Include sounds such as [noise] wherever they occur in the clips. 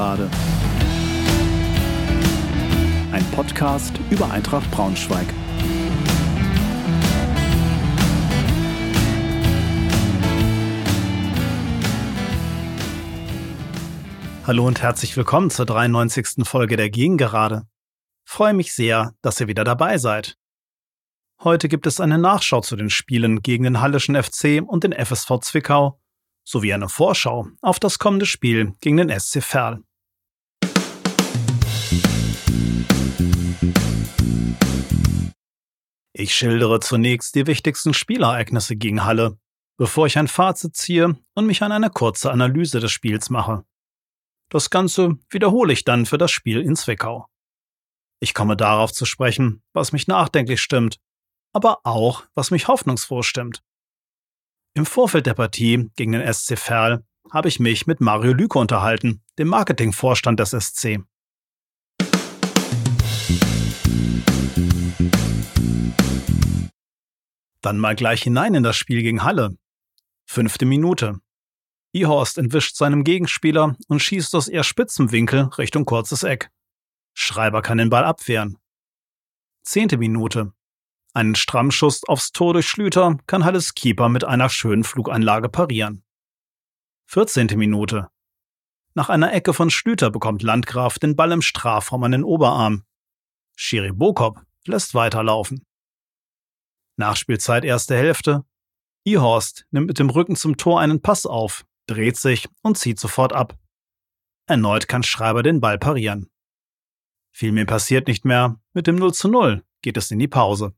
Gegengerade. Ein Podcast über Eintracht Braunschweig. Hallo und herzlich willkommen zur 93. Folge der Gegengerade. Freue mich sehr, dass ihr wieder dabei seid. Heute gibt es eine Nachschau zu den Spielen gegen den Hallischen FC und den FSV Zwickau sowie eine Vorschau auf das kommende Spiel gegen den SC Verl. Ich schildere zunächst die wichtigsten Spielereignisse gegen Halle, bevor ich ein Fazit ziehe und mich an eine kurze Analyse des Spiels mache. Das Ganze wiederhole ich dann für das Spiel in Zwickau. Ich komme darauf zu sprechen, was mich nachdenklich stimmt, aber auch, was mich hoffnungsfroh stimmt. Im Vorfeld der Partie gegen den SC Verl habe ich mich mit Mario Lüke unterhalten, dem Marketingvorstand des SC. Dann mal gleich hinein in das Spiel gegen Halle. Fünfte Minute. Ihorst entwischt seinem Gegenspieler und schießt aus eher spitzem Winkel Richtung kurzes Eck. Schreiber kann den Ball abwehren. Zehnte Minute. Einen Strammschuss aufs Tor durch Schlüter kann Halles Keeper mit einer schönen Fluganlage parieren. 14. Minute. Nach einer Ecke von Schlüter bekommt Landgraf den Ball im Strafraum an den Oberarm. Schiri Bokop lässt weiterlaufen. Nachspielzeit erste Hälfte. Ihorst nimmt mit dem Rücken zum Tor einen Pass auf, dreht sich und zieht sofort ab. Erneut kann Schreiber den Ball parieren. Viel mehr passiert nicht mehr. Mit dem 0 zu 0 geht es in die Pause.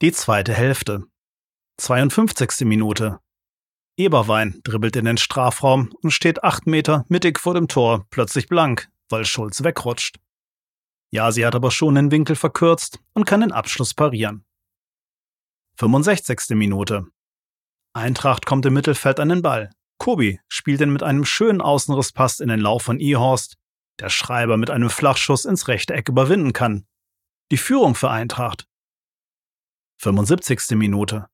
Die zweite Hälfte. 52. Minute. Eberwein dribbelt in den Strafraum und steht acht Meter mittig vor dem Tor plötzlich blank, weil Schulz wegrutscht. Ja, sie hat aber schon den Winkel verkürzt und kann den Abschluss parieren. 65. Minute. Eintracht kommt im Mittelfeld an den Ball. Kobi spielt ihn mit einem schönen Außenrisspass in den Lauf von Ehorst, der Schreiber mit einem Flachschuss ins rechte Eck überwinden kann. Die Führung für Eintracht 75. Minute.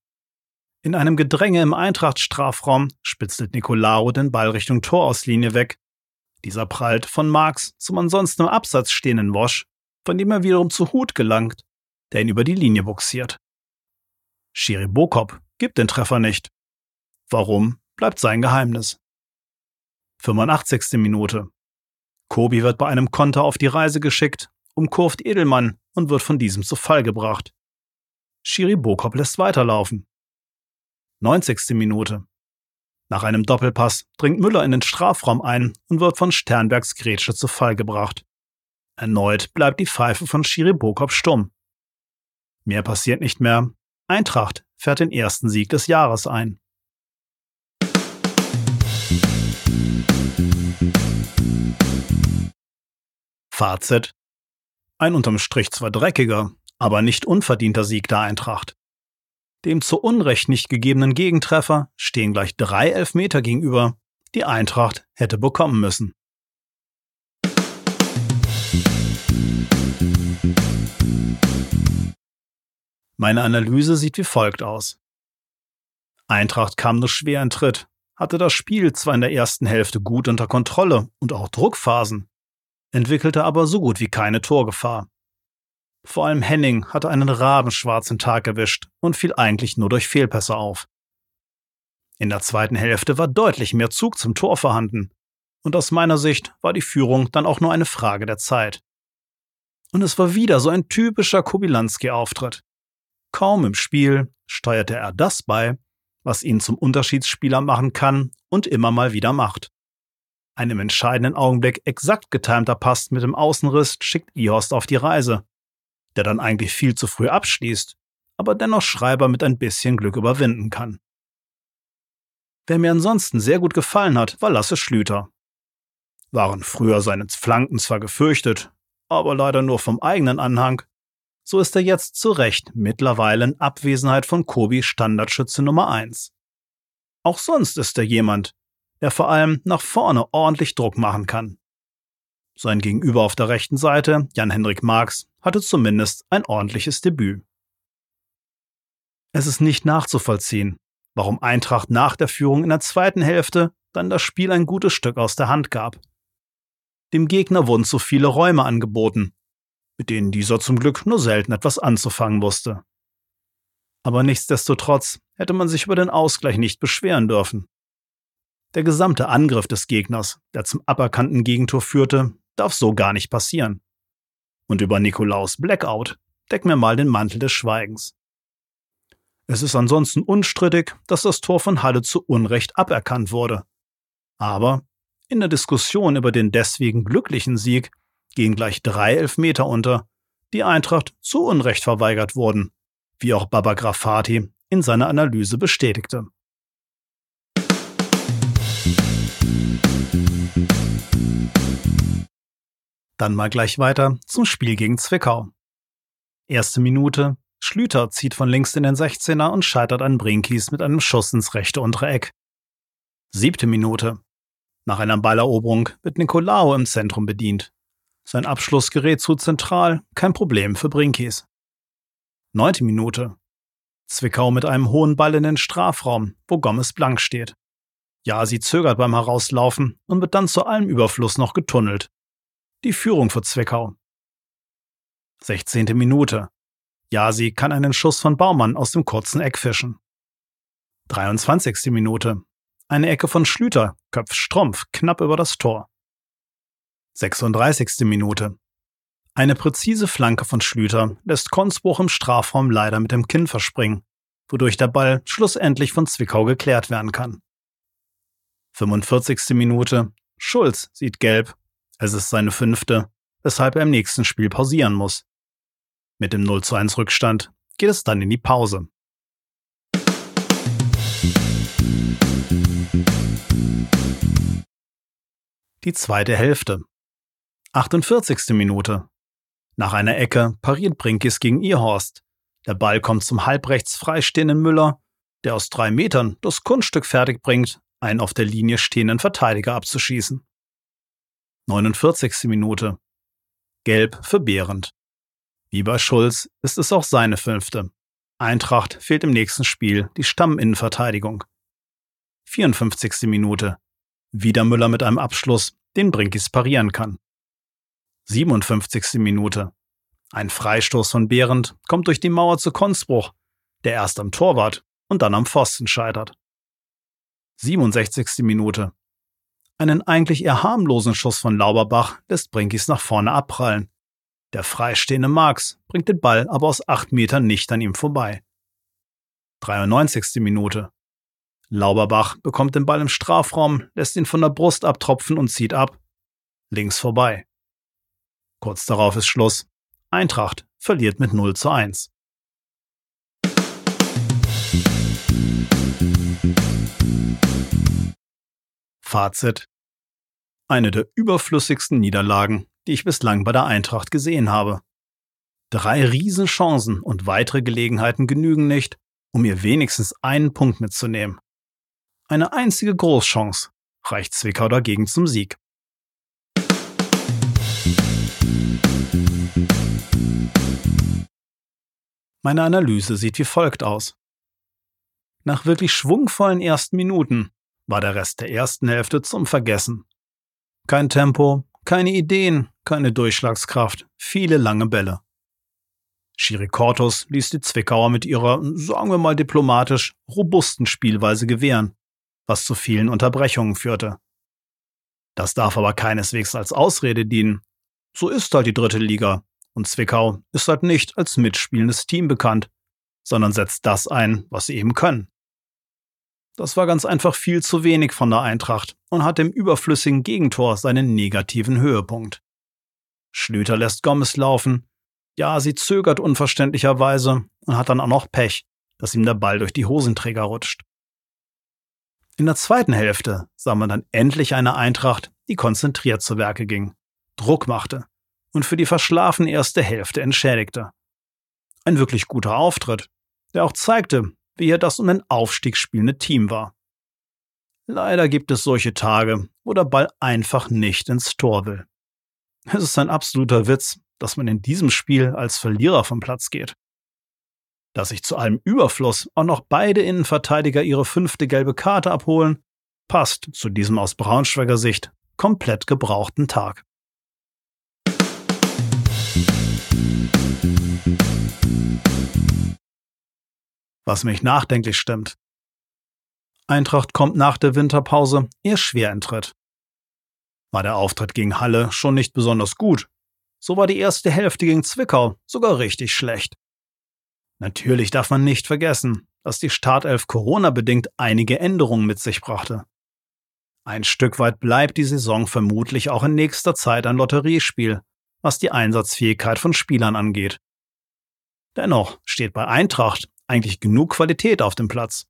In einem Gedränge im Eintracht-Strafraum spitzelt Nicolao den Ball Richtung Torauslinie weg. Dieser prallt von Marx zum ansonsten im Absatz stehenden Wosch, von dem er wiederum zu Hut gelangt, der ihn über die Linie buxiert. Schiri Bokop gibt den Treffer nicht. Warum, bleibt sein Geheimnis. 85. Minute. Kobi wird bei einem Konter auf die Reise geschickt, umkurvt Edelmann und wird von diesem zu Fall gebracht. Schiri Bokop lässt weiterlaufen. 90. Minute. Nach einem Doppelpass dringt Müller in den Strafraum ein und wird von Sternbergs Grätsche zu Fall gebracht. Erneut bleibt die Pfeife von Schiri Bokop stumm. Mehr passiert nicht mehr. Eintracht fährt den ersten Sieg des Jahres ein. Fazit. Ein unterm Strich zwar dreckiger, aber nicht unverdienter Sieg der Eintracht. Dem zu Unrecht nicht gegebenen Gegentreffer stehen gleich drei Elfmeter gegenüber, die Eintracht hätte bekommen müssen. Meine Analyse sieht wie folgt aus. Eintracht kam nur schwer in Tritt, hatte das Spiel zwar in der ersten Hälfte gut unter Kontrolle und auch Druckphasen, entwickelte aber so gut wie keine Torgefahr. Vor allem Henning hatte einen rabenschwarzen Tag erwischt und fiel eigentlich nur durch Fehlpässe auf. In der zweiten Hälfte war deutlich mehr Zug zum Tor vorhanden, und aus meiner Sicht war die Führung dann auch nur eine Frage der Zeit. Und es war wieder so ein typischer Kobilanski-Auftritt. Kaum im Spiel steuerte er das bei, was ihn zum Unterschiedsspieler machen kann und immer mal wieder macht. Ein im entscheidenden Augenblick exakt getimter Pass mit dem Außenriss schickt Ihorst auf die Reise der dann eigentlich viel zu früh abschließt, aber dennoch Schreiber mit ein bisschen Glück überwinden kann. Wer mir ansonsten sehr gut gefallen hat, war Lasse Schlüter. Waren früher seine Flanken zwar gefürchtet, aber leider nur vom eigenen Anhang, so ist er jetzt zu Recht mittlerweile in Abwesenheit von Kobi Standardschütze Nummer 1. Auch sonst ist er jemand, der vor allem nach vorne ordentlich Druck machen kann. Sein Gegenüber auf der rechten Seite, Jan-Hendrik Marx, hatte zumindest ein ordentliches Debüt. Es ist nicht nachzuvollziehen, warum Eintracht nach der Führung in der zweiten Hälfte dann das Spiel ein gutes Stück aus der Hand gab. Dem Gegner wurden zu viele Räume angeboten, mit denen dieser zum Glück nur selten etwas anzufangen wusste. Aber nichtsdestotrotz hätte man sich über den Ausgleich nicht beschweren dürfen. Der gesamte Angriff des Gegners, der zum aberkannten Gegentor führte, darf so gar nicht passieren. Und über Nikolaus Blackout deck mir mal den Mantel des Schweigens. Es ist ansonsten unstrittig, dass das Tor von Halle zu Unrecht aberkannt wurde. Aber in der Diskussion über den deswegen glücklichen Sieg gehen gleich drei Elfmeter unter, die Eintracht zu Unrecht verweigert wurden, wie auch Baba Grafati in seiner Analyse bestätigte. Dann mal gleich weiter zum Spiel gegen Zwickau. Erste Minute, Schlüter zieht von links in den 16er und scheitert an Brinkis mit einem Schuss ins rechte untere Eck. Siebte Minute. Nach einer Balleroberung wird Nicolao im Zentrum bedient. Sein Abschluss gerät zu zentral, kein Problem für Brinkis. Neunte Minute. Zwickau mit einem hohen Ball in den Strafraum, wo Gomez blank steht. Ja, sie zögert beim Herauslaufen und wird dann zu allem Überfluss noch getunnelt. Die Führung für Zwickau. 16. Minute. Ja, sie kann einen Schuss von Baumann aus dem kurzen Eck fischen. 23. Minute. Eine Ecke von Schlüter köpft Strumpf knapp über das Tor. 36. Minute. Eine präzise Flanke von Schlüter lässt Konsbruch im Strafraum leider mit dem Kinn verspringen, wodurch der Ball schlussendlich von Zwickau geklärt werden kann. 45. Minute. Schulz sieht gelb. Es ist seine fünfte, weshalb er im nächsten Spiel pausieren muss. Mit dem 0 zu 1 Rückstand geht es dann in die Pause. Die zweite Hälfte. 48. Minute. Nach einer Ecke pariert Brinkis gegen Irhorst. Der Ball kommt zum halbrechts freistehenden Müller, der aus drei Metern das Kunststück fertig bringt, einen auf der Linie stehenden Verteidiger abzuschießen. 49. Minute. Gelb für Behrendt. Wie bei Schulz ist es auch seine fünfte. Eintracht fehlt im nächsten Spiel die Stamminnenverteidigung. 54. Minute. Wieder Müller mit einem Abschluss, den Brinkis parieren kann. 57. Minute. Ein Freistoß von Behrendt kommt durch die Mauer zu Konzbruch, der erst am Torwart und dann am Pfosten scheitert. 67. Minute. Einen eigentlich eher harmlosen Schuss von Lauberbach lässt Brinkis nach vorne abprallen. Der freistehende Marx bringt den Ball aber aus acht Metern nicht an ihm vorbei. 93. Minute. Lauberbach bekommt den Ball im Strafraum, lässt ihn von der Brust abtropfen und zieht ab. Links vorbei. Kurz darauf ist Schluss. Eintracht verliert mit 0 zu 1. Fazit. Eine der überflüssigsten Niederlagen, die ich bislang bei der Eintracht gesehen habe. Drei Riesenchancen und weitere Gelegenheiten genügen nicht, um mir wenigstens einen Punkt mitzunehmen. Eine einzige Großchance reicht Zwickau dagegen zum Sieg. Meine Analyse sieht wie folgt aus. Nach wirklich schwungvollen ersten Minuten war der Rest der ersten Hälfte zum Vergessen. Kein Tempo, keine Ideen, keine Durchschlagskraft, viele lange Bälle. Schiri Kortus ließ die Zwickauer mit ihrer, sagen wir mal diplomatisch, robusten Spielweise gewähren, was zu vielen Unterbrechungen führte. Das darf aber keineswegs als Ausrede dienen. So ist halt die dritte Liga und Zwickau ist halt nicht als mitspielendes Team bekannt, sondern setzt das ein, was sie eben können. Das war ganz einfach viel zu wenig von der Eintracht und hat im überflüssigen Gegentor seinen negativen Höhepunkt. Schlüter lässt Gomez laufen. Ja, sie zögert unverständlicherweise und hat dann auch noch Pech, dass ihm der Ball durch die Hosenträger rutscht. In der zweiten Hälfte sah man dann endlich eine Eintracht, die konzentriert zu Werke ging, Druck machte und für die verschlafene erste Hälfte entschädigte. Ein wirklich guter Auftritt, der auch zeigte, wie er das um den Aufstieg spielende Team war. Leider gibt es solche Tage, wo der Ball einfach nicht ins Tor will. Es ist ein absoluter Witz, dass man in diesem Spiel als Verlierer vom Platz geht. Dass sich zu allem Überfluss auch noch beide Innenverteidiger ihre fünfte gelbe Karte abholen, passt zu diesem aus Braunschweiger Sicht komplett gebrauchten Tag. Was mich nachdenklich stimmt. Eintracht kommt nach der Winterpause eher schwer in Tritt. War der Auftritt gegen Halle schon nicht besonders gut, so war die erste Hälfte gegen Zwickau sogar richtig schlecht. Natürlich darf man nicht vergessen, dass die Startelf Corona-bedingt einige Änderungen mit sich brachte. Ein Stück weit bleibt die Saison vermutlich auch in nächster Zeit ein Lotteriespiel, was die Einsatzfähigkeit von Spielern angeht. Dennoch steht bei Eintracht eigentlich genug Qualität auf dem Platz.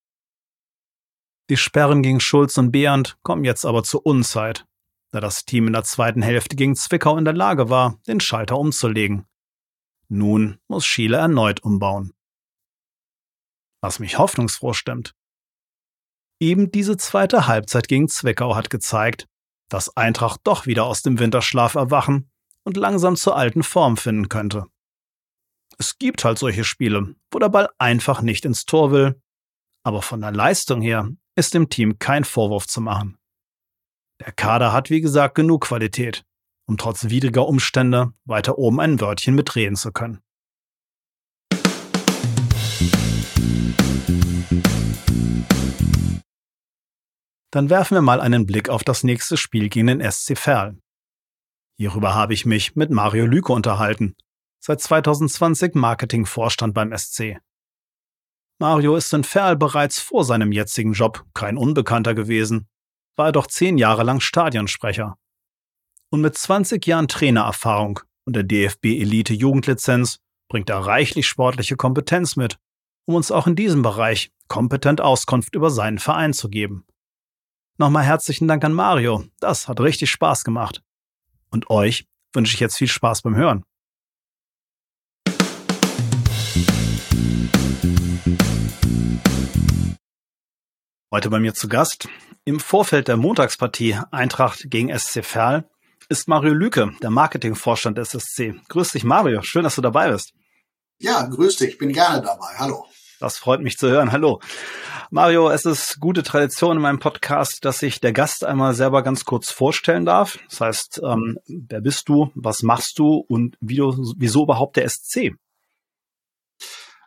Die Sperren gegen Schulz und Behrendt kommen jetzt aber zur Unzeit, da das Team in der zweiten Hälfte gegen Zwickau in der Lage war, den Schalter umzulegen. Nun muss Schiele erneut umbauen. Was mich hoffnungsfroh stimmt. Eben diese zweite Halbzeit gegen Zwickau hat gezeigt, dass Eintracht doch wieder aus dem Winterschlaf erwachen und langsam zur alten Form finden könnte. Es gibt halt solche Spiele, wo der Ball einfach nicht ins Tor will, aber von der Leistung her ist dem Team kein Vorwurf zu machen. Der Kader hat wie gesagt genug Qualität, um trotz widriger Umstände weiter oben ein Wörtchen mitreden zu können. Dann werfen wir mal einen Blick auf das nächste Spiel gegen den SC Verl. Hierüber habe ich mich mit Mario Lüke unterhalten, seit 2020 Marketingvorstand beim SC. Mario ist in Verl bereits vor seinem jetzigen Job kein Unbekannter gewesen war er doch zehn Jahre lang Stadionsprecher. Und mit 20 Jahren Trainererfahrung und der DFB-Elite-Jugendlizenz bringt er reichlich sportliche Kompetenz mit, um uns auch in diesem Bereich kompetent Auskunft über seinen Verein zu geben. Nochmal herzlichen Dank an Mario, das hat richtig Spaß gemacht. Und euch wünsche ich jetzt viel Spaß beim Hören. Heute bei mir zu Gast im Vorfeld der Montagspartie Eintracht gegen SC Verl ist Mario Lüke, der Marketingvorstand des SC. Grüß dich, Mario. Schön, dass du dabei bist. Ja, grüß dich. Ich bin gerne dabei. Hallo. Das freut mich zu hören. Hallo. Mario, es ist gute Tradition in meinem Podcast, dass sich der Gast einmal selber ganz kurz vorstellen darf. Das heißt, ähm, wer bist du, was machst du und wie du, wieso überhaupt der SC?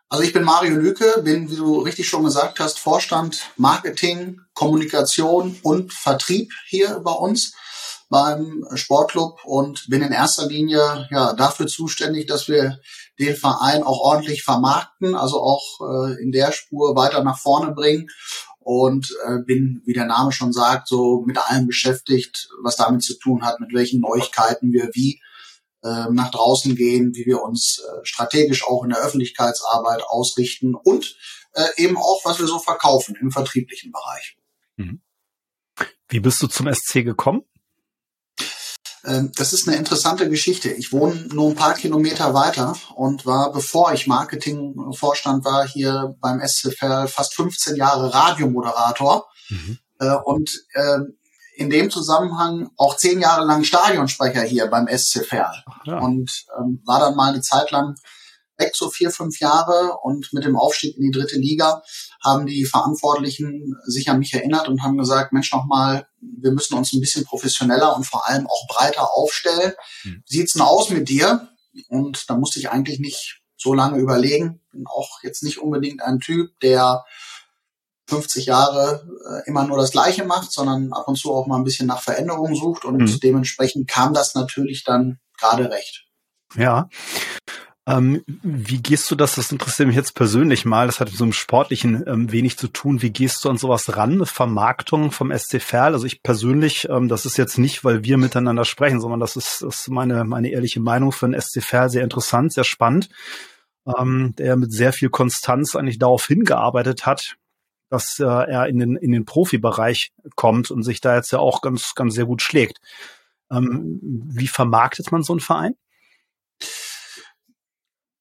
Also ich bin Mario Lüke, bin, wie du richtig schon gesagt hast, Vorstand Marketing, Kommunikation und Vertrieb hier bei uns beim Sportclub und bin in erster Linie ja dafür zuständig, dass wir den Verein auch ordentlich vermarkten, also auch äh, in der Spur weiter nach vorne bringen. Und äh, bin, wie der Name schon sagt, so mit allem beschäftigt, was damit zu tun hat, mit welchen Neuigkeiten wir wie ähm, nach draußen gehen, wie wir uns äh, strategisch auch in der Öffentlichkeitsarbeit ausrichten und äh, eben auch, was wir so verkaufen im vertrieblichen Bereich. Mhm. Wie bist du zum SC gekommen? Ähm, das ist eine interessante Geschichte. Ich wohne nur ein paar Kilometer weiter und war, bevor ich Marketingvorstand war, hier beim SC Verl fast 15 Jahre Radiomoderator. Mhm. Äh, und ähm, in dem Zusammenhang auch zehn Jahre lang Stadionsprecher hier beim SC Verl ja. und ähm, war dann mal eine Zeit lang weg, so vier, fünf Jahre und mit dem Aufstieg in die dritte Liga haben die Verantwortlichen sich an mich erinnert und haben gesagt, Mensch, nochmal, wir müssen uns ein bisschen professioneller und vor allem auch breiter aufstellen. Hm. Sieht's denn aus mit dir? Und da musste ich eigentlich nicht so lange überlegen. Bin auch jetzt nicht unbedingt ein Typ, der 50 Jahre äh, immer nur das Gleiche macht, sondern ab und zu auch mal ein bisschen nach Veränderungen sucht und mhm. dementsprechend kam das natürlich dann gerade recht. Ja. Ähm, wie gehst du das? Das interessiert mich jetzt persönlich mal. Das hat mit so einem Sportlichen ähm, wenig zu tun. Wie gehst du an sowas ran? Vermarktung vom SC Verl? Also ich persönlich, ähm, das ist jetzt nicht, weil wir miteinander sprechen, sondern das ist, das ist meine, meine ehrliche Meinung für den SC Verl sehr interessant, sehr spannend. Ähm, der mit sehr viel Konstanz eigentlich darauf hingearbeitet hat, dass äh, er in den, in den Profibereich kommt und sich da jetzt ja auch ganz, ganz sehr gut schlägt. Ähm, wie vermarktet man so einen Verein?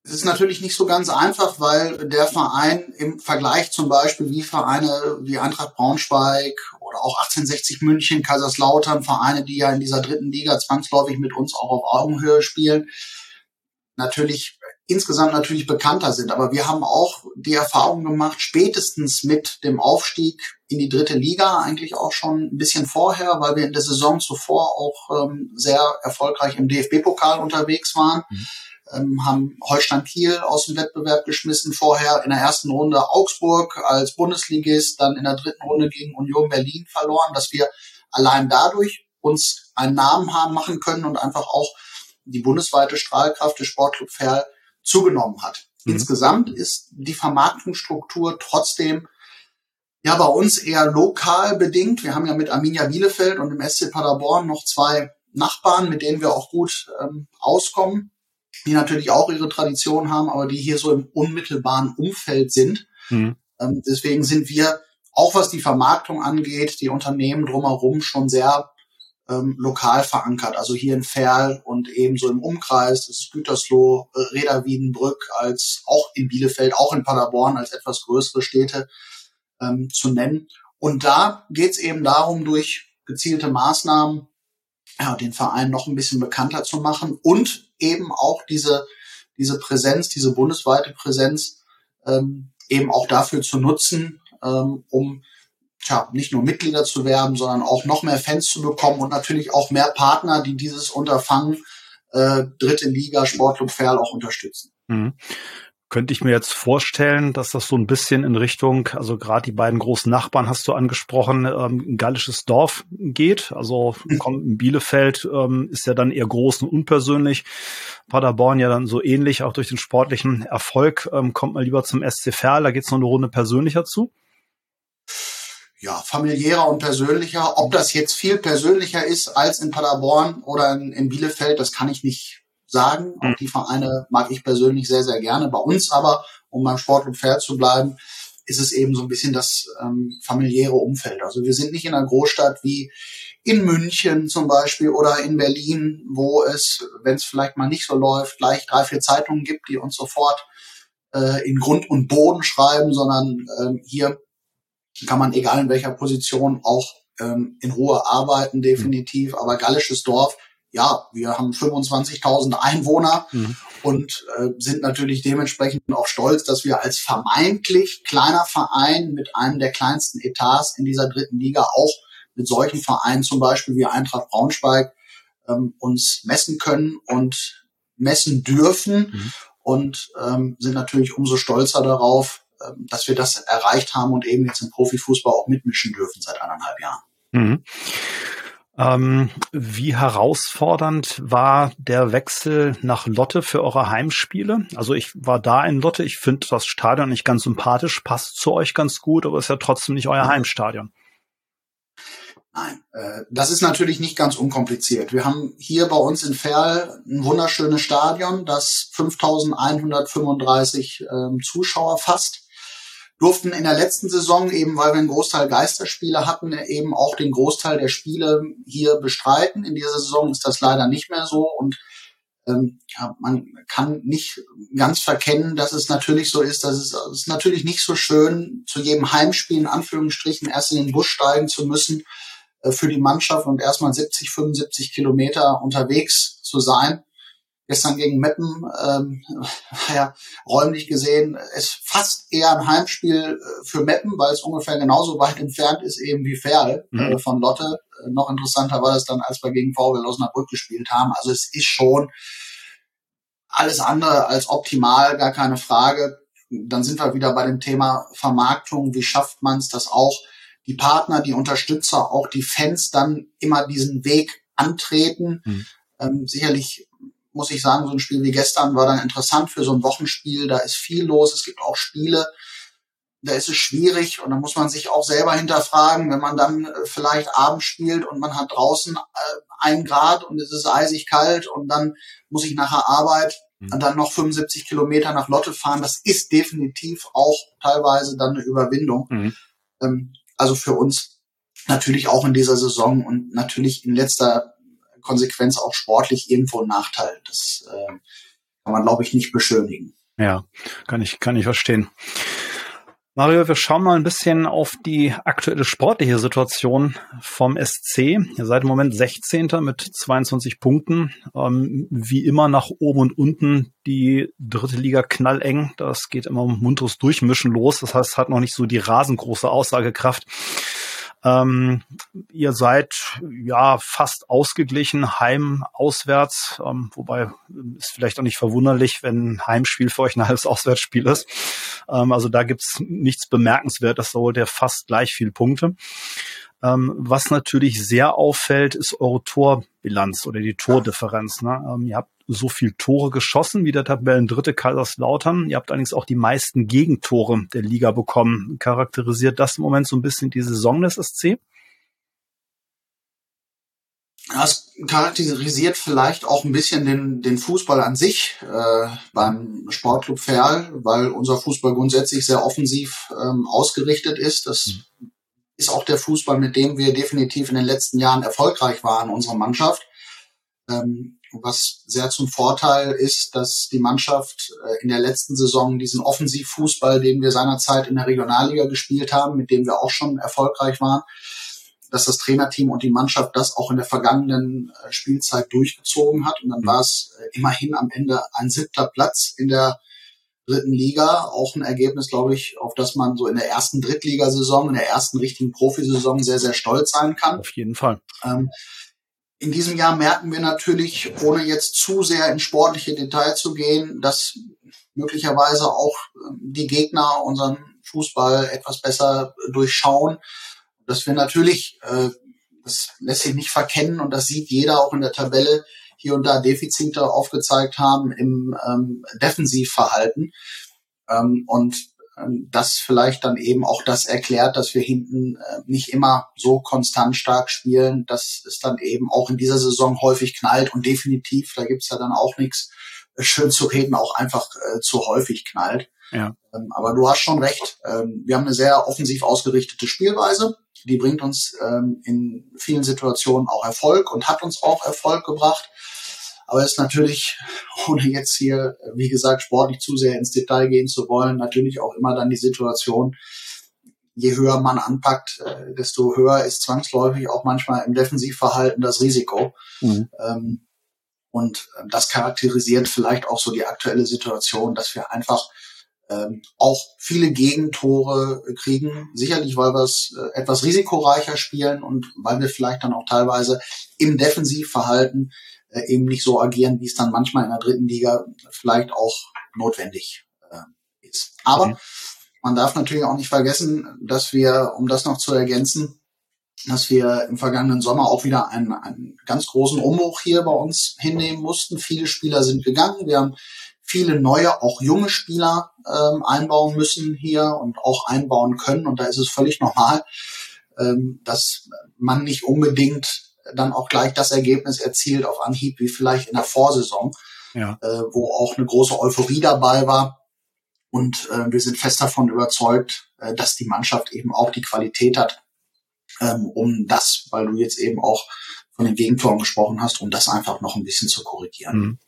Es ist natürlich nicht so ganz einfach, weil der Verein im Vergleich zum Beispiel wie Vereine wie Eintracht Braunschweig oder auch 1860 München, Kaiserslautern, Vereine, die ja in dieser dritten Liga zwangsläufig mit uns auch auf Augenhöhe spielen, natürlich insgesamt natürlich bekannter sind. Aber wir haben auch die Erfahrung gemacht, spätestens mit dem Aufstieg in die dritte Liga, eigentlich auch schon ein bisschen vorher, weil wir in der Saison zuvor auch ähm, sehr erfolgreich im DFB-Pokal unterwegs waren. Mhm. Ähm, haben Holstein Kiel aus dem Wettbewerb geschmissen, vorher in der ersten Runde Augsburg als Bundesligist, dann in der dritten Runde gegen Union Berlin verloren, dass wir allein dadurch uns einen Namen haben machen können und einfach auch die bundesweite Strahlkraft des Sportclub Ferl zugenommen hat. Mhm. Insgesamt ist die Vermarktungsstruktur trotzdem ja bei uns eher lokal bedingt. Wir haben ja mit Arminia Bielefeld und dem SC Paderborn noch zwei Nachbarn, mit denen wir auch gut ähm, auskommen, die natürlich auch ihre Tradition haben, aber die hier so im unmittelbaren Umfeld sind. Mhm. Ähm, deswegen sind wir, auch was die Vermarktung angeht, die Unternehmen drumherum schon sehr ähm, lokal verankert. Also hier in Ferl und ebenso im Umkreis, das ist Gütersloh, äh, Reda Wiedenbrück, als auch in Bielefeld, auch in Paderborn als etwas größere Städte ähm, zu nennen. Und da geht es eben darum, durch gezielte Maßnahmen ja, den Verein noch ein bisschen bekannter zu machen und eben auch diese, diese Präsenz, diese bundesweite Präsenz ähm, eben auch dafür zu nutzen, ähm, um tja, nicht nur Mitglieder zu werben, sondern auch noch mehr Fans zu bekommen und natürlich auch mehr Partner, die dieses Unterfangen äh, dritte Liga Sportclub Ferl auch unterstützen. Mhm. Könnte ich mir jetzt vorstellen, dass das so ein bisschen in Richtung, also gerade die beiden großen Nachbarn hast du angesprochen, ähm, ein gallisches Dorf geht. Also mhm. kommt in Bielefeld ähm, ist ja dann eher groß und unpersönlich. Paderborn ja dann so ähnlich, auch durch den sportlichen Erfolg ähm, kommt man lieber zum SC Ferl. Da geht's noch eine Runde persönlicher zu ja, familiärer und persönlicher. Ob das jetzt viel persönlicher ist als in Paderborn oder in, in Bielefeld, das kann ich nicht sagen. Auch mhm. die Vereine mag ich persönlich sehr, sehr gerne. Bei uns aber, um beim Sport und Pferd zu bleiben, ist es eben so ein bisschen das ähm, familiäre Umfeld. Also wir sind nicht in einer Großstadt wie in München zum Beispiel oder in Berlin, wo es, wenn es vielleicht mal nicht so läuft, gleich drei, vier Zeitungen gibt, die uns sofort äh, in Grund und Boden schreiben, sondern ähm, hier kann man, egal in welcher Position, auch ähm, in Ruhe arbeiten, definitiv. Mhm. Aber gallisches Dorf, ja, wir haben 25.000 Einwohner mhm. und äh, sind natürlich dementsprechend auch stolz, dass wir als vermeintlich kleiner Verein mit einem der kleinsten Etats in dieser dritten Liga auch mit solchen Vereinen zum Beispiel wie Eintracht Braunschweig ähm, uns messen können und messen dürfen mhm. und ähm, sind natürlich umso stolzer darauf, dass wir das erreicht haben und eben jetzt im Profifußball auch mitmischen dürfen seit anderthalb Jahren. Mhm. Ähm, wie herausfordernd war der Wechsel nach Lotte für eure Heimspiele? Also ich war da in Lotte, ich finde das Stadion nicht ganz sympathisch, passt zu euch ganz gut, aber ist ja trotzdem nicht euer Heimstadion. Nein, äh, das ist natürlich nicht ganz unkompliziert. Wir haben hier bei uns in Ferl ein wunderschönes Stadion, das 5135 ähm, Zuschauer fasst durften in der letzten Saison eben, weil wir einen Großteil Geisterspiele hatten, eben auch den Großteil der Spiele hier bestreiten. In dieser Saison ist das leider nicht mehr so und ähm, ja, man kann nicht ganz verkennen, dass es natürlich so ist, dass es, es ist natürlich nicht so schön, zu jedem Heimspiel in Anführungsstrichen erst in den Bus steigen zu müssen äh, für die Mannschaft und erstmal 70, 75 Kilometer unterwegs zu sein gestern gegen Meppen, ähm, [laughs] ja, räumlich gesehen, ist fast eher ein Heimspiel äh, für Meppen, weil es ungefähr genauso weit entfernt ist eben wie Ferl mhm. äh, von Lotte. Äh, noch interessanter war es dann, als wir gegen VW Osnabrück gespielt haben. Also es ist schon alles andere als optimal, gar keine Frage. Dann sind wir wieder bei dem Thema Vermarktung. Wie schafft man es, dass auch die Partner, die Unterstützer, auch die Fans dann immer diesen Weg antreten? Mhm. Ähm, sicherlich muss ich sagen, so ein Spiel wie gestern war dann interessant für so ein Wochenspiel. Da ist viel los. Es gibt auch Spiele, da ist es schwierig und da muss man sich auch selber hinterfragen, wenn man dann äh, vielleicht abends spielt und man hat draußen äh, ein Grad und es ist eisig kalt und dann muss ich nachher Arbeit mhm. und dann noch 75 Kilometer nach Lotte fahren. Das ist definitiv auch teilweise dann eine Überwindung. Mhm. Also für uns natürlich auch in dieser Saison und natürlich in letzter Konsequenz auch sportlich irgendwo ein Nachteil. Das äh, kann man, glaube ich, nicht beschönigen. Ja, kann ich, kann ich verstehen. Mario, wir schauen mal ein bisschen auf die aktuelle sportliche Situation vom SC. Ihr seid im Moment 16. mit 22 Punkten. Ähm, wie immer nach oben und unten die dritte Liga knalleng. Das geht immer um munteres Durchmischen los. Das heißt, hat noch nicht so die rasengroße Aussagekraft. Ähm, ihr seid ja fast ausgeglichen, heim, auswärts, ähm, wobei ist vielleicht auch nicht verwunderlich, wenn Heimspiel für euch ein halbes Auswärtsspiel ist. Ähm, also da gibt's nichts Bemerkenswertes, da holt ihr fast gleich viel Punkte. Ähm, was natürlich sehr auffällt, ist eure Torbilanz oder die Tordifferenz. Ne? Ähm, ihr habt so viel Tore geschossen wie der Tabellendritte Kaiserslautern. Ihr habt allerdings auch die meisten Gegentore der Liga bekommen. Charakterisiert das im Moment so ein bisschen die Saison des SC? Das charakterisiert vielleicht auch ein bisschen den, den Fußball an sich äh, beim Sportclub Ferl, weil unser Fußball grundsätzlich sehr offensiv ähm, ausgerichtet ist. Das mhm. Ist auch der Fußball, mit dem wir definitiv in den letzten Jahren erfolgreich waren, unsere Mannschaft. Ähm, was sehr zum Vorteil ist, dass die Mannschaft äh, in der letzten Saison diesen Offensivfußball, den wir seinerzeit in der Regionalliga gespielt haben, mit dem wir auch schon erfolgreich waren, dass das Trainerteam und die Mannschaft das auch in der vergangenen äh, Spielzeit durchgezogen hat. Und dann war es äh, immerhin am Ende ein siebter Platz in der dritten Liga. Auch ein Ergebnis, glaube ich, auf das man so in der ersten Drittligasaison, in der ersten richtigen Profisaison sehr, sehr stolz sein kann. Auf jeden Fall. Ähm, in diesem Jahr merken wir natürlich, ohne jetzt zu sehr in sportliche Details zu gehen, dass möglicherweise auch ähm, die Gegner unseren Fußball etwas besser durchschauen. Dass wir natürlich, äh, das lässt sich nicht verkennen und das sieht jeder auch in der Tabelle, hier und da Defizite aufgezeigt haben im ähm, Defensivverhalten. Ähm, und ähm, das vielleicht dann eben auch das erklärt, dass wir hinten äh, nicht immer so konstant stark spielen, dass es dann eben auch in dieser Saison häufig knallt und definitiv, da gibt's ja dann auch nichts äh, schön zu reden, auch einfach äh, zu häufig knallt. Ja. Ähm, aber du hast schon recht. Ähm, wir haben eine sehr offensiv ausgerichtete Spielweise. Die bringt uns ähm, in vielen Situationen auch Erfolg und hat uns auch Erfolg gebracht. Aber es ist natürlich, [laughs] ohne jetzt hier, wie gesagt, sportlich zu sehr ins Detail gehen zu wollen, natürlich auch immer dann die Situation, je höher man anpackt, äh, desto höher ist zwangsläufig auch manchmal im Defensivverhalten das Risiko. Mhm. Ähm, und äh, das charakterisiert vielleicht auch so die aktuelle Situation, dass wir einfach ähm, auch viele Gegentore kriegen. Sicherlich, weil wir es äh, etwas risikoreicher spielen und weil wir vielleicht dann auch teilweise im Defensivverhalten äh, eben nicht so agieren, wie es dann manchmal in der dritten Liga vielleicht auch notwendig äh, ist. Aber okay. man darf natürlich auch nicht vergessen, dass wir, um das noch zu ergänzen, dass wir im vergangenen Sommer auch wieder einen, einen ganz großen Umbruch hier bei uns hinnehmen mussten. Viele Spieler sind gegangen. Wir haben viele neue, auch junge Spieler ähm, einbauen müssen hier und auch einbauen können. Und da ist es völlig normal, ähm, dass man nicht unbedingt dann auch gleich das Ergebnis erzielt auf Anhieb wie vielleicht in der Vorsaison, ja. äh, wo auch eine große Euphorie dabei war. Und äh, wir sind fest davon überzeugt, äh, dass die Mannschaft eben auch die Qualität hat, ähm, um das, weil du jetzt eben auch von den Gegentoren gesprochen hast, um das einfach noch ein bisschen zu korrigieren. Mhm.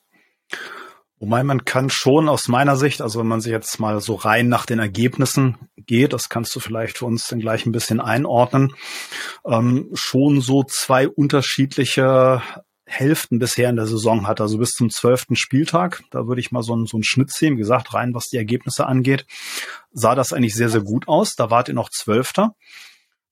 Wobei man kann schon aus meiner Sicht, also wenn man sich jetzt mal so rein nach den Ergebnissen geht, das kannst du vielleicht für uns dann gleich ein bisschen einordnen, ähm, schon so zwei unterschiedliche Hälften bisher in der Saison hat, also bis zum zwölften Spieltag. Da würde ich mal so einen, so einen Schnitt sehen, wie gesagt, rein was die Ergebnisse angeht, sah das eigentlich sehr, sehr gut aus. Da wart ihr noch Zwölfter.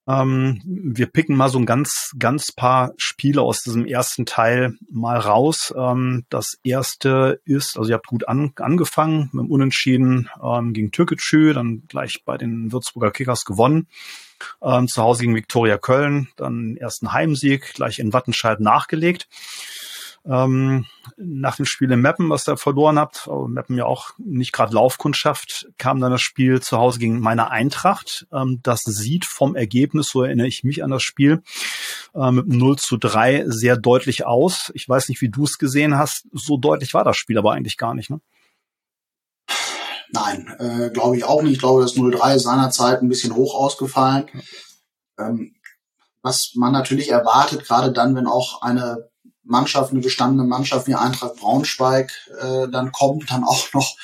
Ähm, wir picken mal so ein ganz, ganz paar Spiele aus diesem ersten Teil mal raus. Ähm, das erste ist, also ihr habt gut an, angefangen mit dem Unentschieden ähm, gegen Türkgücü, dann gleich bei den Würzburger Kickers gewonnen. Ähm, zu Hause gegen Viktoria Köln, dann ersten Heimsieg, gleich in Wattenscheid nachgelegt. Ähm, nach dem Spiel in Meppen, was ihr verloren habt, Meppen ja auch nicht gerade Laufkundschaft, kam dann das Spiel zu Hause gegen meine Eintracht. Ähm, das sieht vom Ergebnis, so erinnere ich mich an das Spiel, äh, mit 0 zu 3 sehr deutlich aus. Ich weiß nicht, wie du es gesehen hast. So deutlich war das Spiel aber eigentlich gar nicht, ne? Nein, äh, glaube ich auch nicht. Ich glaube, das 0-3 ist seinerzeit ein bisschen hoch ausgefallen. Ähm, was man natürlich erwartet, gerade dann, wenn auch eine Mannschaft, eine gestandene Mannschaft wie Eintracht Braunschweig äh, dann kommt, dann auch noch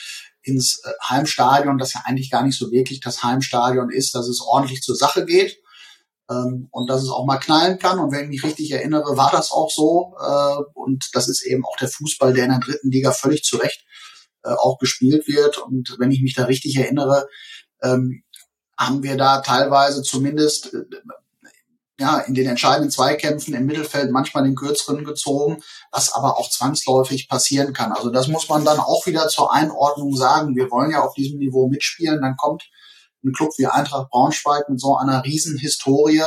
ins äh, Heimstadion, das ja eigentlich gar nicht so wirklich das Heimstadion ist, dass es ordentlich zur Sache geht ähm, und dass es auch mal knallen kann. Und wenn ich mich richtig erinnere, war das auch so. Äh, und das ist eben auch der Fußball, der in der dritten Liga völlig zu Recht äh, auch gespielt wird. Und wenn ich mich da richtig erinnere, ähm, haben wir da teilweise zumindest äh, ja, in den entscheidenden Zweikämpfen im Mittelfeld manchmal den kürzeren gezogen, was aber auch zwangsläufig passieren kann. Also das muss man dann auch wieder zur Einordnung sagen. Wir wollen ja auf diesem Niveau mitspielen. Dann kommt ein Club wie Eintracht Braunschweig mit so einer Riesenhistorie.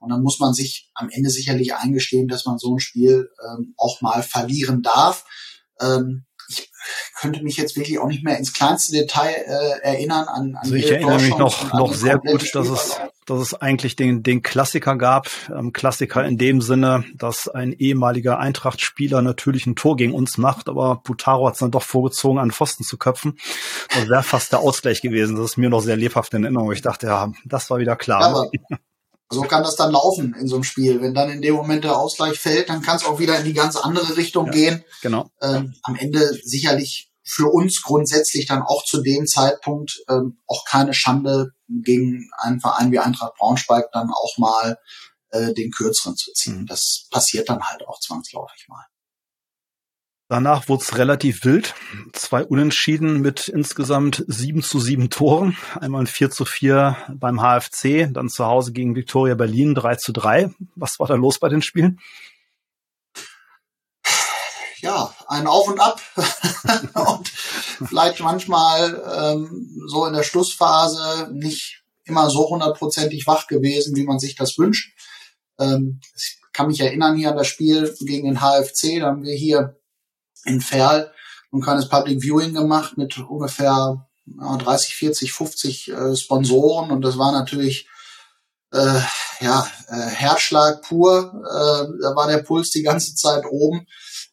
Und dann muss man sich am Ende sicherlich eingestehen, dass man so ein Spiel ähm, auch mal verlieren darf. Ähm, ich könnte mich jetzt wirklich auch nicht mehr ins kleinste Detail äh, erinnern an, an Also ich erinnere mich noch, noch sehr gut, dass es, dass es eigentlich den, den Klassiker gab. Ähm, Klassiker in dem Sinne, dass ein ehemaliger Eintracht-Spieler natürlich ein Tor gegen uns macht, aber Butaro hat es dann doch vorgezogen, an Pfosten zu köpfen. Das wäre fast der Ausgleich gewesen. Das ist mir noch sehr lebhaft in Erinnerung. Ich dachte, ja, das war wieder klar. Ja, aber so kann das dann laufen in so einem Spiel. Wenn dann in dem Moment der Ausgleich fällt, dann kann es auch wieder in die ganz andere Richtung ja, gehen. Genau. Ähm, am Ende sicherlich für uns grundsätzlich dann auch zu dem Zeitpunkt ähm, auch keine Schande gegen einen Verein wie Eintracht Braunschweig dann auch mal äh, den kürzeren zu ziehen. Mhm. Das passiert dann halt auch zwangsläufig mal. Danach wurde es relativ wild. Zwei Unentschieden mit insgesamt sieben zu sieben Toren. Einmal ein 4 zu 4 beim HFC, dann zu Hause gegen Victoria Berlin 3 zu 3. Was war da los bei den Spielen? Ja, ein Auf und Ab. [laughs] und vielleicht manchmal ähm, so in der Schlussphase nicht immer so hundertprozentig wach gewesen, wie man sich das wünscht. Ähm, ich kann mich erinnern hier an das Spiel gegen den HFC. Da haben wir hier in Ferl ein kleines Public Viewing gemacht mit ungefähr 30, 40, 50 äh, Sponsoren und das war natürlich äh, ja äh, Herzschlag pur. Äh, da war der Puls die ganze Zeit oben.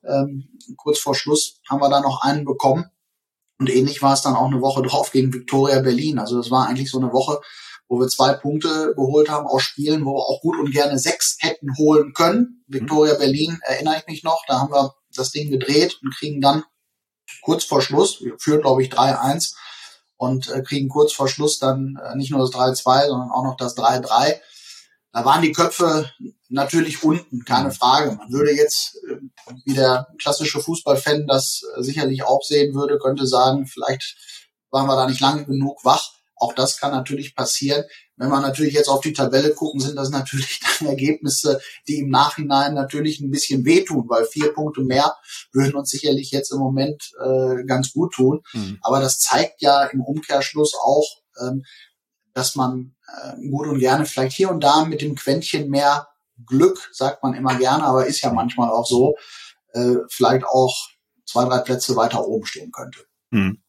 Ähm, kurz vor Schluss haben wir da noch einen bekommen. Und ähnlich war es dann auch eine Woche drauf gegen Victoria Berlin. Also das war eigentlich so eine Woche, wo wir zwei Punkte geholt haben aus Spielen, wo wir auch gut und gerne sechs hätten holen können. Victoria Berlin erinnere ich mich noch, da haben wir das Ding gedreht und kriegen dann kurz vor Schluss, wir führen glaube ich 3-1 und äh, kriegen kurz vor Schluss dann äh, nicht nur das 3-2, sondern auch noch das 3-3. Da waren die Köpfe natürlich unten, keine Frage. Man würde jetzt, äh, wie der klassische Fußballfan das äh, sicherlich auch sehen würde, könnte sagen, vielleicht waren wir da nicht lange genug wach. Auch das kann natürlich passieren. Wenn wir natürlich jetzt auf die Tabelle gucken, sind das [laughs] natürlich dann Ergebnisse, die im Nachhinein natürlich ein bisschen wehtun, weil vier Punkte mehr würden uns sicherlich jetzt im Moment äh, ganz gut tun. Mhm. Aber das zeigt ja im Umkehrschluss auch, ähm, dass man äh, gut und gerne vielleicht hier und da mit dem Quäntchen mehr Glück, sagt man immer gerne, aber ist ja manchmal auch so, äh, vielleicht auch zwei, drei Plätze weiter oben stehen könnte. Mhm.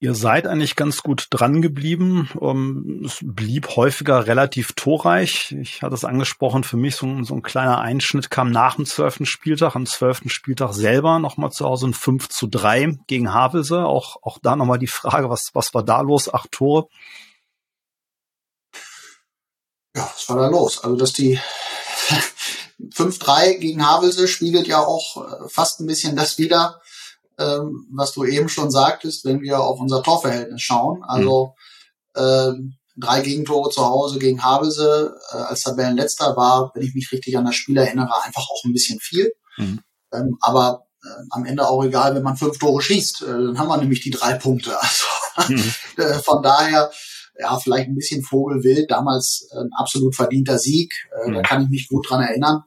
Ihr seid eigentlich ganz gut dran geblieben. Ähm, es blieb häufiger relativ torreich. Ich hatte es angesprochen, für mich so so ein kleiner Einschnitt kam nach dem zwölften Spieltag. Am zwölften Spieltag selber nochmal zu Hause ein 5 zu 3 gegen Havelse. Auch, auch da nochmal die Frage, was, was war da los? Acht Tore. Ja, was war da los? Also, dass die [laughs] 5-3 gegen Havelse spiegelt ja auch äh, fast ein bisschen das wieder, ähm, was du eben schon sagtest, wenn wir auf unser Torverhältnis schauen. Also mhm. ähm, drei Gegentore zu Hause gegen Havelse äh, als Tabellenletzter war, wenn ich mich richtig an das Spiel erinnere, einfach auch ein bisschen viel. Mhm. Ähm, aber äh, am Ende auch egal, wenn man fünf Tore schießt, äh, dann haben wir nämlich die drei Punkte. Also mhm. [laughs] äh, von daher ja, vielleicht ein bisschen Vogelwild, damals ein absolut verdienter Sieg, äh, mhm. da kann ich mich gut dran erinnern.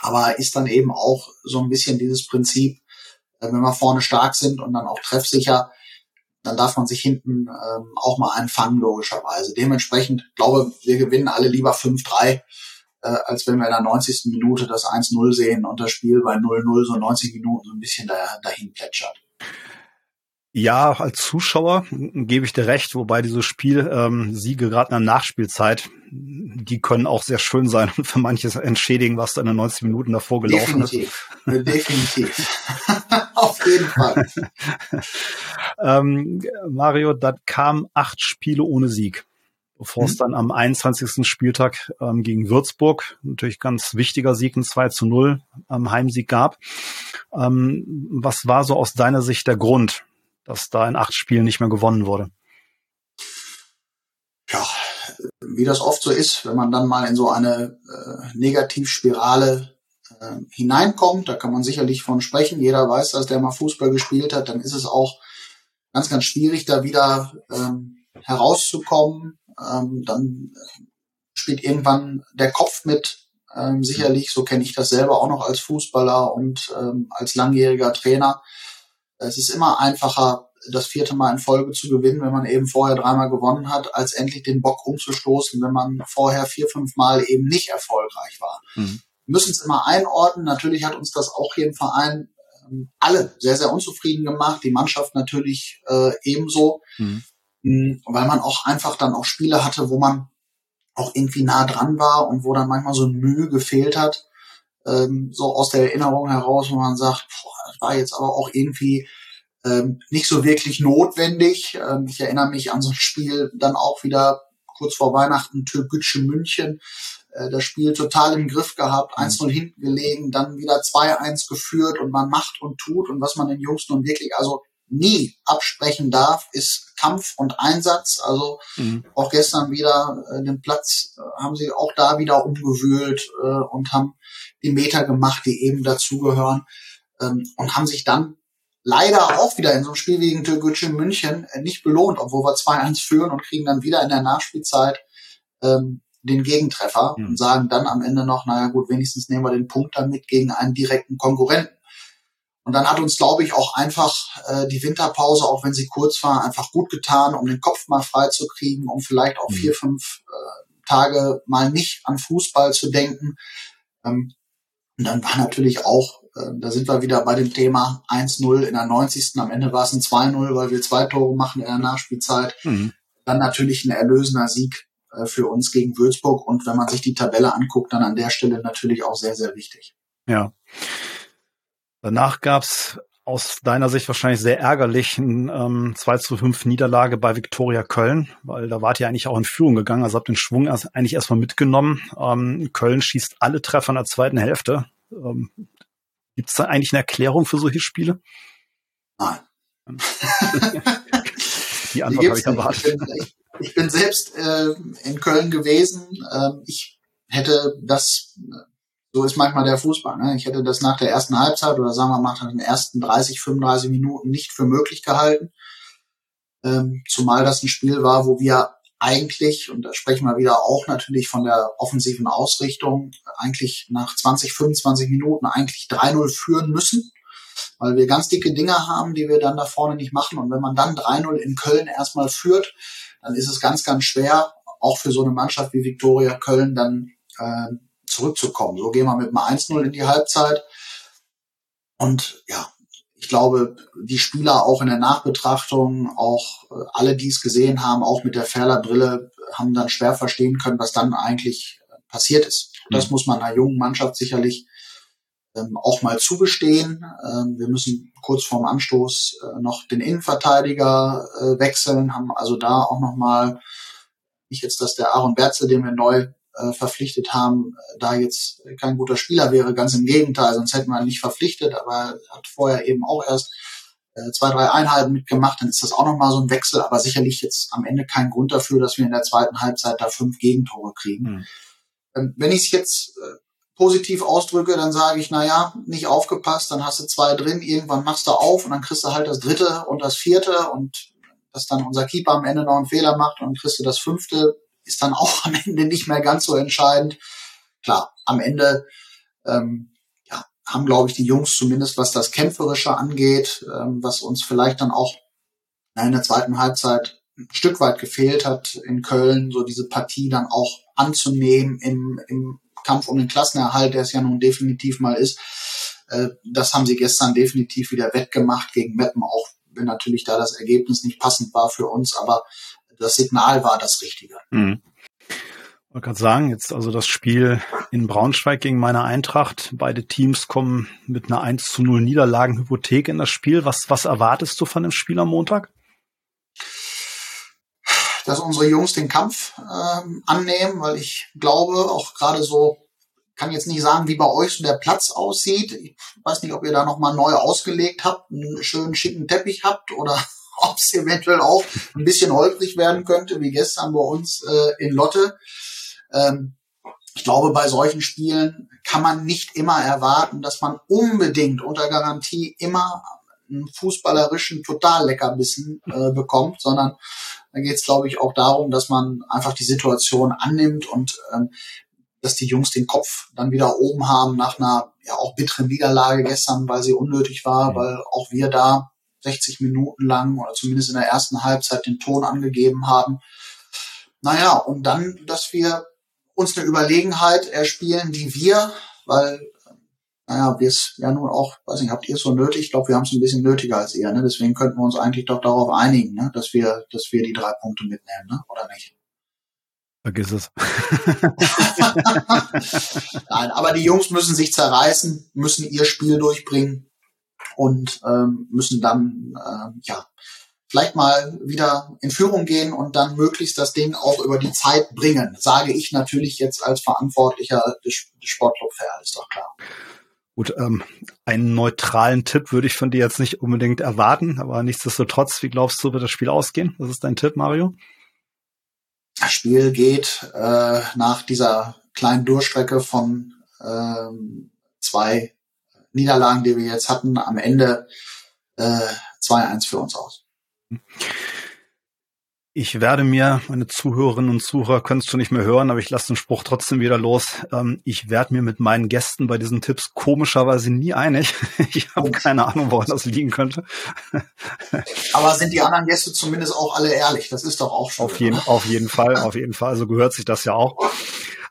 Aber ist dann eben auch so ein bisschen dieses Prinzip, äh, wenn wir vorne stark sind und dann auch treffsicher, dann darf man sich hinten ähm, auch mal einfangen, logischerweise. Dementsprechend glaube wir gewinnen alle lieber 5-3, äh, als wenn wir in der 90. Minute das 1-0 sehen und das Spiel bei 0-0 so 90 Minuten so ein bisschen da, dahin plätschert. Ja, als Zuschauer gebe ich dir recht, wobei dieses Spiel ähm, Siege gerade in der Nachspielzeit, die können auch sehr schön sein und für manches entschädigen, was da in den 90 Minuten davor gelaufen definitiv, ist. Definitiv. [laughs] Auf jeden Fall. [laughs] ähm, Mario, da kamen acht Spiele ohne Sieg bevor es mhm. dann am 21. Spieltag ähm, gegen Würzburg, natürlich ganz wichtiger Sieg, ein 2 zu 0 am Heimsieg gab. Ähm, was war so aus deiner Sicht der Grund, dass da in acht Spielen nicht mehr gewonnen wurde. Ja, wie das oft so ist, wenn man dann mal in so eine äh, Negativspirale äh, hineinkommt, da kann man sicherlich von sprechen. Jeder weiß, dass der mal Fußball gespielt hat, dann ist es auch ganz, ganz schwierig, da wieder ähm, herauszukommen. Ähm, dann spielt irgendwann der Kopf mit, ähm, sicherlich, so kenne ich das selber auch noch als Fußballer und ähm, als langjähriger Trainer. Es ist immer einfacher, das vierte Mal in Folge zu gewinnen, wenn man eben vorher dreimal gewonnen hat, als endlich den Bock umzustoßen, wenn man vorher vier, fünf Mal eben nicht erfolgreich war. Mhm. Wir müssen es immer einordnen. Natürlich hat uns das auch hier im Verein ähm, alle sehr, sehr unzufrieden gemacht. Die Mannschaft natürlich äh, ebenso, mhm. mh, weil man auch einfach dann auch Spiele hatte, wo man auch irgendwie nah dran war und wo dann manchmal so ein Mühe gefehlt hat, ähm, so aus der Erinnerung heraus, wo man sagt, boah, das war jetzt aber auch irgendwie ähm, nicht so wirklich notwendig. Ähm, ich erinnere mich an so ein Spiel dann auch wieder kurz vor Weihnachten, Türkgücü München, äh, das Spiel total im Griff gehabt, 1-0 mhm. hinten gelegen, dann wieder 2-1 geführt und man macht und tut und was man den Jungs nun wirklich, also nie absprechen darf, ist Kampf und Einsatz. Also mhm. auch gestern wieder äh, den Platz äh, haben sie auch da wieder umgewühlt äh, und haben die Meter gemacht, die eben dazugehören ähm, und haben sich dann leider auch wieder in so einem Spiel gegen Türkgücü in München äh, nicht belohnt, obwohl wir 2-1 führen und kriegen dann wieder in der Nachspielzeit ähm, den Gegentreffer mhm. und sagen dann am Ende noch, naja gut, wenigstens nehmen wir den Punkt damit gegen einen direkten Konkurrenten. Und dann hat uns, glaube ich, auch einfach äh, die Winterpause, auch wenn sie kurz war, einfach gut getan, um den Kopf mal frei zu kriegen, um vielleicht auch mhm. vier, fünf äh, Tage mal nicht an Fußball zu denken. Ähm, und dann war natürlich auch, äh, da sind wir wieder bei dem Thema 1-0 in der 90. Am Ende war es ein 2-0, weil wir zwei Tore machen in der Nachspielzeit. Mhm. Dann natürlich ein erlösender Sieg äh, für uns gegen Würzburg. Und wenn man sich die Tabelle anguckt, dann an der Stelle natürlich auch sehr, sehr wichtig. Ja. Danach gab's aus deiner Sicht wahrscheinlich sehr ärgerlich ähm, 2 zu 5 Niederlage bei Viktoria Köln, weil da wart ihr eigentlich auch in Führung gegangen, also habt den Schwung erst, eigentlich erstmal mitgenommen. Ähm, Köln schießt alle Treffer in der zweiten Hälfte. Ähm, Gibt es da eigentlich eine Erklärung für solche Spiele? Nein. [laughs] Die Antwort habe ich erwartet. Ich bin, ich bin selbst äh, in Köln gewesen. Ähm, ich hätte das so ist manchmal der Fußball. Ne? Ich hätte das nach der ersten Halbzeit oder sagen wir mal nach den ersten 30, 35 Minuten nicht für möglich gehalten. Ähm, zumal das ein Spiel war, wo wir eigentlich, und da sprechen wir wieder auch natürlich von der offensiven Ausrichtung, eigentlich nach 20, 25 Minuten eigentlich 3-0 führen müssen, weil wir ganz dicke Dinge haben, die wir dann da vorne nicht machen. Und wenn man dann 3-0 in Köln erstmal führt, dann ist es ganz, ganz schwer, auch für so eine Mannschaft wie Viktoria Köln dann äh, zurückzukommen. So gehen wir mit einem 1-0 in die Halbzeit. Und ja, ich glaube, die Spieler auch in der Nachbetrachtung, auch äh, alle, die es gesehen haben, auch mit der Ferler-Brille, haben dann schwer verstehen können, was dann eigentlich passiert ist. Und das mhm. muss man einer jungen Mannschaft sicherlich ähm, auch mal zugestehen. Ähm, wir müssen kurz vorm Anstoß äh, noch den Innenverteidiger äh, wechseln, haben also da auch nochmal, nicht jetzt, dass der Aaron Berzel, den wir neu äh, verpflichtet haben, da jetzt kein guter Spieler wäre. Ganz im Gegenteil, sonst hätten wir ihn nicht verpflichtet, aber hat vorher eben auch erst äh, zwei, drei Einheiten mitgemacht, dann ist das auch nochmal so ein Wechsel, aber sicherlich jetzt am Ende kein Grund dafür, dass wir in der zweiten Halbzeit da fünf Gegentore kriegen. Mhm. Wenn ich es jetzt äh, positiv ausdrücke, dann sage ich, na ja, nicht aufgepasst, dann hast du zwei drin, irgendwann machst du auf und dann kriegst du halt das dritte und das vierte und dass dann unser Keeper am Ende noch einen Fehler macht und dann kriegst du das fünfte, ist dann [laughs] auch am Ende nicht mehr ganz so entscheidend. Klar, am Ende ähm, ja, haben, glaube ich, die Jungs zumindest, was das Kämpferische angeht, ähm, was uns vielleicht dann auch in der zweiten Halbzeit ein Stück weit gefehlt hat in Köln, so diese Partie dann auch anzunehmen im, im Kampf um den Klassenerhalt, der es ja nun definitiv mal ist. Äh, das haben sie gestern definitiv wieder wettgemacht gegen Meppen, auch wenn natürlich da das Ergebnis nicht passend war für uns, aber das Signal war das Richtige. Mhm. Ich wollte gerade sagen, jetzt also das Spiel in Braunschweig gegen meine Eintracht. Beide Teams kommen mit einer 1 zu 0 Niederlagenhypothek in das Spiel. Was, was erwartest du von dem Spiel am Montag? Dass unsere Jungs den Kampf ähm, annehmen, weil ich glaube, auch gerade so kann jetzt nicht sagen, wie bei euch so der Platz aussieht. Ich weiß nicht, ob ihr da nochmal neu ausgelegt habt, einen schönen schicken Teppich habt oder [laughs] ob es eventuell auch ein bisschen holprig werden könnte, wie gestern bei uns äh, in Lotte. Ähm, ich glaube, bei solchen Spielen kann man nicht immer erwarten, dass man unbedingt unter Garantie immer einen fußballerischen Totalleckerbissen äh, bekommt, sondern da geht es, glaube ich, auch darum, dass man einfach die Situation annimmt und ähm, dass die Jungs den Kopf dann wieder oben haben nach einer ja auch bitteren Niederlage gestern, weil sie unnötig war, mhm. weil auch wir da 60 Minuten lang oder zumindest in der ersten Halbzeit den Ton angegeben haben. Naja, und dann, dass wir uns eine Überlegenheit erspielen, die wir, weil, naja, wir es ja nun auch, weiß nicht, habt ihr es so nötig? Ich glaube, wir haben es ein bisschen nötiger als ihr, ne? Deswegen könnten wir uns eigentlich doch darauf einigen, ne? dass wir, dass wir die drei Punkte mitnehmen, ne? Oder nicht? Vergiss es. [laughs] Nein, aber die Jungs müssen sich zerreißen, müssen ihr Spiel durchbringen und ähm, müssen dann äh, ja vielleicht mal wieder in Führung gehen und dann möglichst das Ding auch über die Zeit bringen. Sage ich natürlich jetzt als Verantwortlicher des, des Sportclub Fair, ist doch klar. Gut, ähm, einen neutralen Tipp würde ich von dir jetzt nicht unbedingt erwarten, aber nichtsdestotrotz, wie glaubst du, wird das Spiel ausgehen? Was ist dein Tipp, Mario? Das Spiel geht äh, nach dieser kleinen Durchstrecke von ähm, zwei Niederlagen, die wir jetzt hatten, am Ende äh, 2-1 für uns aus. Ich werde mir, meine Zuhörerinnen und Zuhörer können es schon nicht mehr hören, aber ich lasse den Spruch trotzdem wieder los. Ähm, ich werde mir mit meinen Gästen bei diesen Tipps komischerweise nie einig. [laughs] Ich habe keine Ahnung, woran das liegen könnte. Aber sind die anderen Gäste zumindest auch alle ehrlich? Das ist doch auch schon. Auf jeden, auf jeden Fall, [laughs] auf jeden Fall. Also gehört sich das ja auch.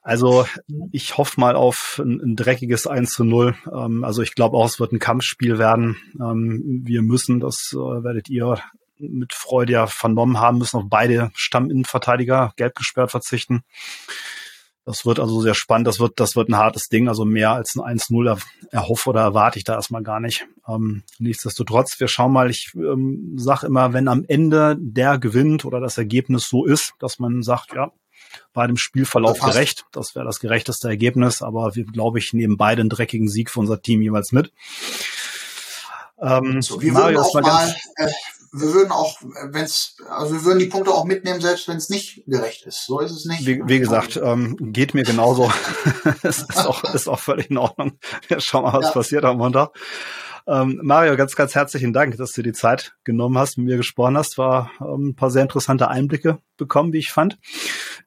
Also ich hoffe mal auf ein, ein dreckiges 1 zu 0. Ähm, also ich glaube auch, es wird ein Kampfspiel werden. Ähm, wir müssen, das äh, werdet ihr mit Freude ja vernommen haben, müssen auf beide Stamminnenverteidiger gelb gesperrt verzichten. Das wird also sehr spannend. Das wird, das wird ein hartes Ding. Also mehr als ein 1-0 erhoffe oder erwarte ich da erstmal gar nicht. Ähm, nichtsdestotrotz, wir schauen mal. Ich ähm, sage immer, wenn am Ende der gewinnt oder das Ergebnis so ist, dass man sagt, ja, bei dem Spielverlauf das gerecht. Das wäre das gerechteste Ergebnis. Aber wir, glaube ich, nehmen beide einen dreckigen Sieg für unser Team jeweils mit. Ähm, so, wir Mario, würden auch mal, äh, wir würden auch, wenn es, also wir würden die Punkte auch mitnehmen, selbst wenn es nicht gerecht ist. So ist es nicht. Wie, wie gesagt, ähm, geht mir genauso. [laughs] es ist auch, ist auch völlig in Ordnung. Wir schauen mal, was ja. passiert am Montag. Ähm, Mario, ganz, ganz herzlichen Dank, dass du die Zeit genommen hast, mit mir gesprochen hast. War ähm, ein paar sehr interessante Einblicke bekommen, wie ich fand.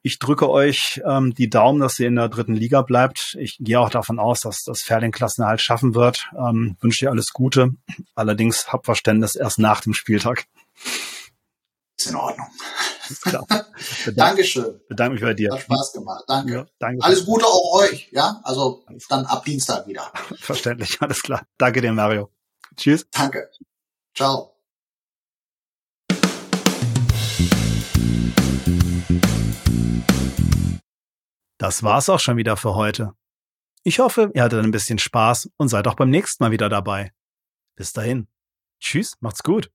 Ich drücke euch ähm, die Daumen, dass ihr in der dritten Liga bleibt. Ich gehe auch davon aus, dass das Fair den Klassenerhalt schaffen wird. Ähm, wünsche dir alles Gute. Allerdings hab Verständnis erst nach dem Spieltag. Ist in Ordnung. Ist klar. [laughs] Dankeschön. Bedanke mich bei dir. Hat Spaß gemacht. Danke. Ja, danke. Alles Gute auch euch. Ja, also dann ab Dienstag wieder. [laughs] Verständlich. Alles klar. Danke dir, Mario. Tschüss. Danke. Ciao. Das war's auch schon wieder für heute. Ich hoffe, ihr hattet ein bisschen Spaß und seid auch beim nächsten Mal wieder dabei. Bis dahin. Tschüss, macht's gut.